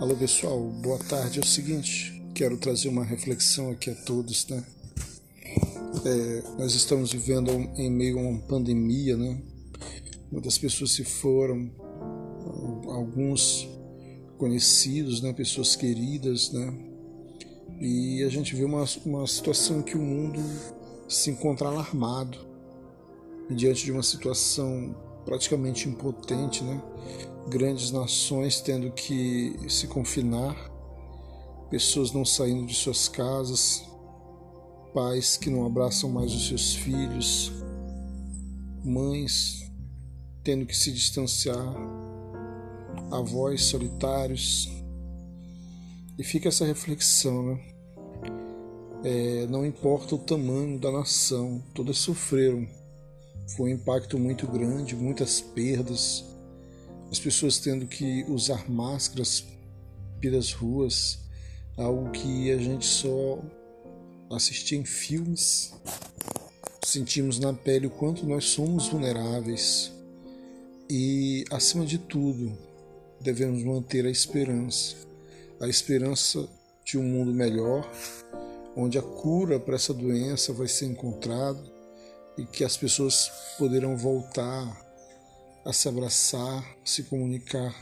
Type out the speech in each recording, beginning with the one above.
Alô pessoal, boa tarde. É o seguinte, quero trazer uma reflexão aqui a todos, né? É, nós estamos vivendo em meio a uma pandemia, né? Muitas pessoas se foram, alguns conhecidos, né? Pessoas queridas, né? E a gente vê uma, uma situação que o mundo se encontra alarmado diante de uma situação praticamente impotente, né? Grandes nações tendo que se confinar, pessoas não saindo de suas casas, pais que não abraçam mais os seus filhos, mães tendo que se distanciar, avós solitários. E fica essa reflexão, né? É, não importa o tamanho da nação, todas sofreram foi um impacto muito grande, muitas perdas, as pessoas tendo que usar máscaras pelas ruas, algo que a gente só assistia em filmes. Sentimos na pele o quanto nós somos vulneráveis. E, acima de tudo, devemos manter a esperança. A esperança de um mundo melhor, onde a cura para essa doença vai ser encontrada e que as pessoas poderão voltar a se abraçar, se comunicar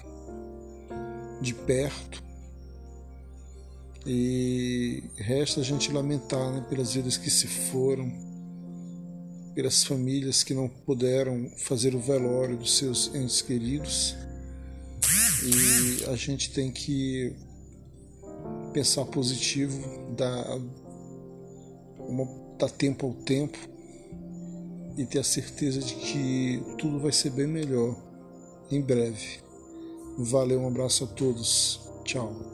de perto. E resta a gente lamentar né, pelas vidas que se foram, pelas famílias que não puderam fazer o velório dos seus entes queridos. E a gente tem que pensar positivo, dar, uma, dar tempo ao tempo e ter a certeza de que tudo vai ser bem melhor em breve. Valeu, um abraço a todos. Tchau.